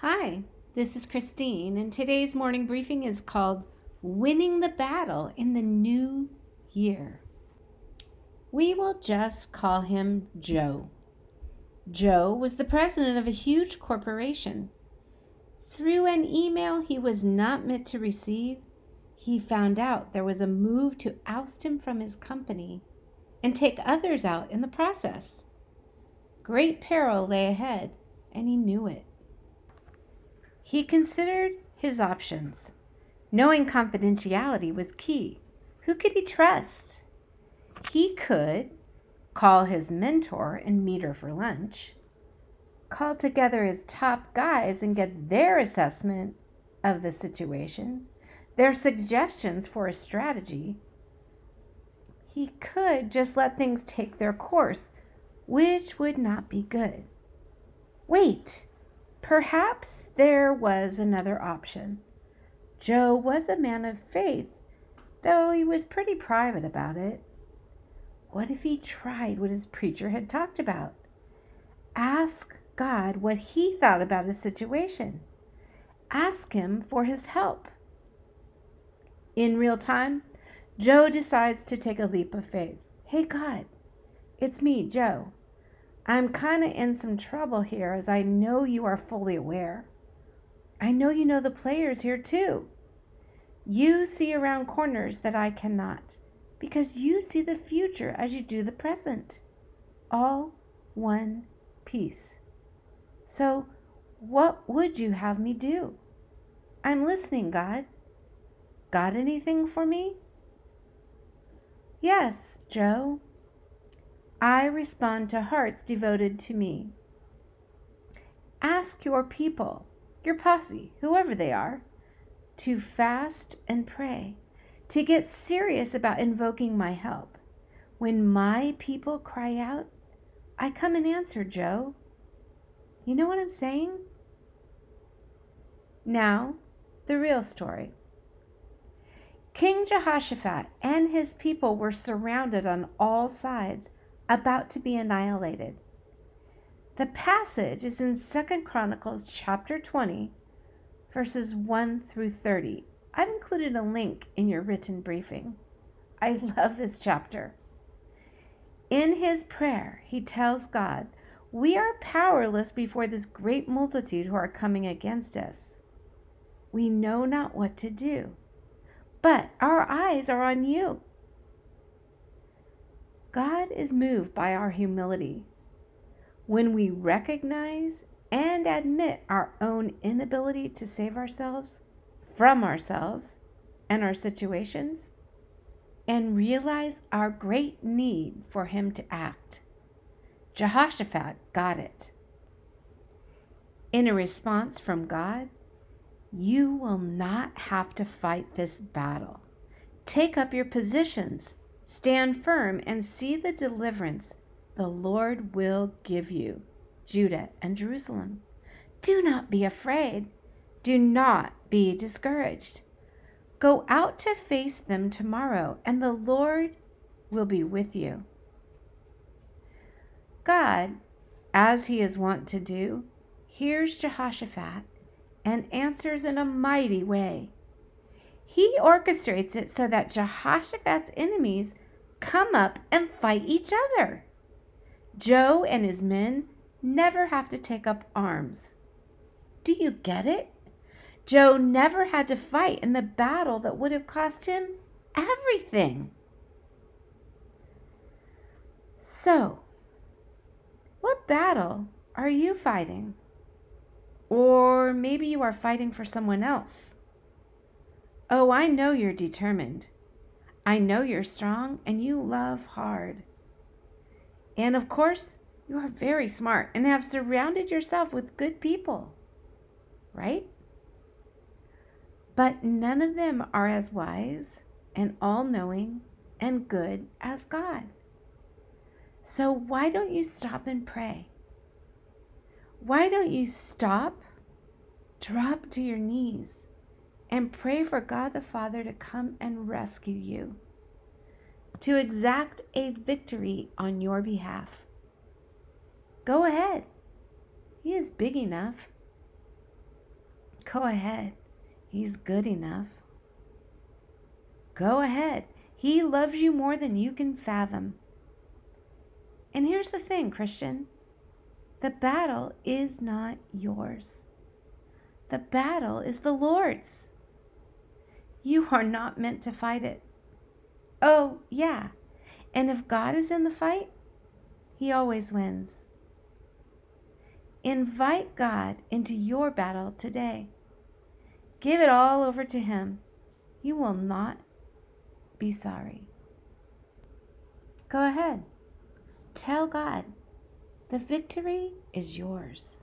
Hi, this is Christine, and today's morning briefing is called Winning the Battle in the New Year. We will just call him Joe. Joe was the president of a huge corporation. Through an email he was not meant to receive, he found out there was a move to oust him from his company and take others out in the process. Great peril lay ahead, and he knew it. He considered his options. Knowing confidentiality was key. Who could he trust? He could call his mentor and meet her for lunch, call together his top guys and get their assessment of the situation, their suggestions for a strategy. He could just let things take their course, which would not be good. Wait, Perhaps there was another option. Joe was a man of faith, though he was pretty private about it. What if he tried what his preacher had talked about? Ask God what he thought about his situation. Ask him for his help. In real time, Joe decides to take a leap of faith. Hey, God, it's me, Joe. I'm kind of in some trouble here as I know you are fully aware. I know you know the players here too. You see around corners that I cannot because you see the future as you do the present. All one piece. So, what would you have me do? I'm listening, God. Got anything for me? Yes, Joe. I respond to hearts devoted to me. Ask your people, your posse, whoever they are, to fast and pray, to get serious about invoking my help. When my people cry out, I come and answer, Joe. You know what I'm saying? Now, the real story. King Jehoshaphat and his people were surrounded on all sides about to be annihilated. The passage is in Second Chronicles chapter 20, verses 1 through 30. I've included a link in your written briefing. I love this chapter. In his prayer, he tells God, We are powerless before this great multitude who are coming against us. We know not what to do, but our eyes are on you. God is moved by our humility. When we recognize and admit our own inability to save ourselves from ourselves and our situations, and realize our great need for Him to act. Jehoshaphat got it. In a response from God, you will not have to fight this battle. Take up your positions Stand firm and see the deliverance the Lord will give you, Judah and Jerusalem. Do not be afraid. Do not be discouraged. Go out to face them tomorrow, and the Lord will be with you. God, as he is wont to do, hears Jehoshaphat and answers in a mighty way. He orchestrates it so that Jehoshaphat's enemies come up and fight each other. Joe and his men never have to take up arms. Do you get it? Joe never had to fight in the battle that would have cost him everything. So, what battle are you fighting? Or maybe you are fighting for someone else. Oh, I know you're determined. I know you're strong and you love hard. And of course, you are very smart and have surrounded yourself with good people, right? But none of them are as wise and all knowing and good as God. So why don't you stop and pray? Why don't you stop, drop to your knees, and pray for God the Father to come and rescue you, to exact a victory on your behalf. Go ahead. He is big enough. go ahead. He's good enough. Go ahead. He loves you more than you can fathom. And here's the thing, Christian the battle is not yours, the battle is the Lord's. You are not meant to fight it. Oh, yeah. And if God is in the fight, He always wins. Invite God into your battle today. Give it all over to Him. You will not be sorry. Go ahead. Tell God the victory is yours.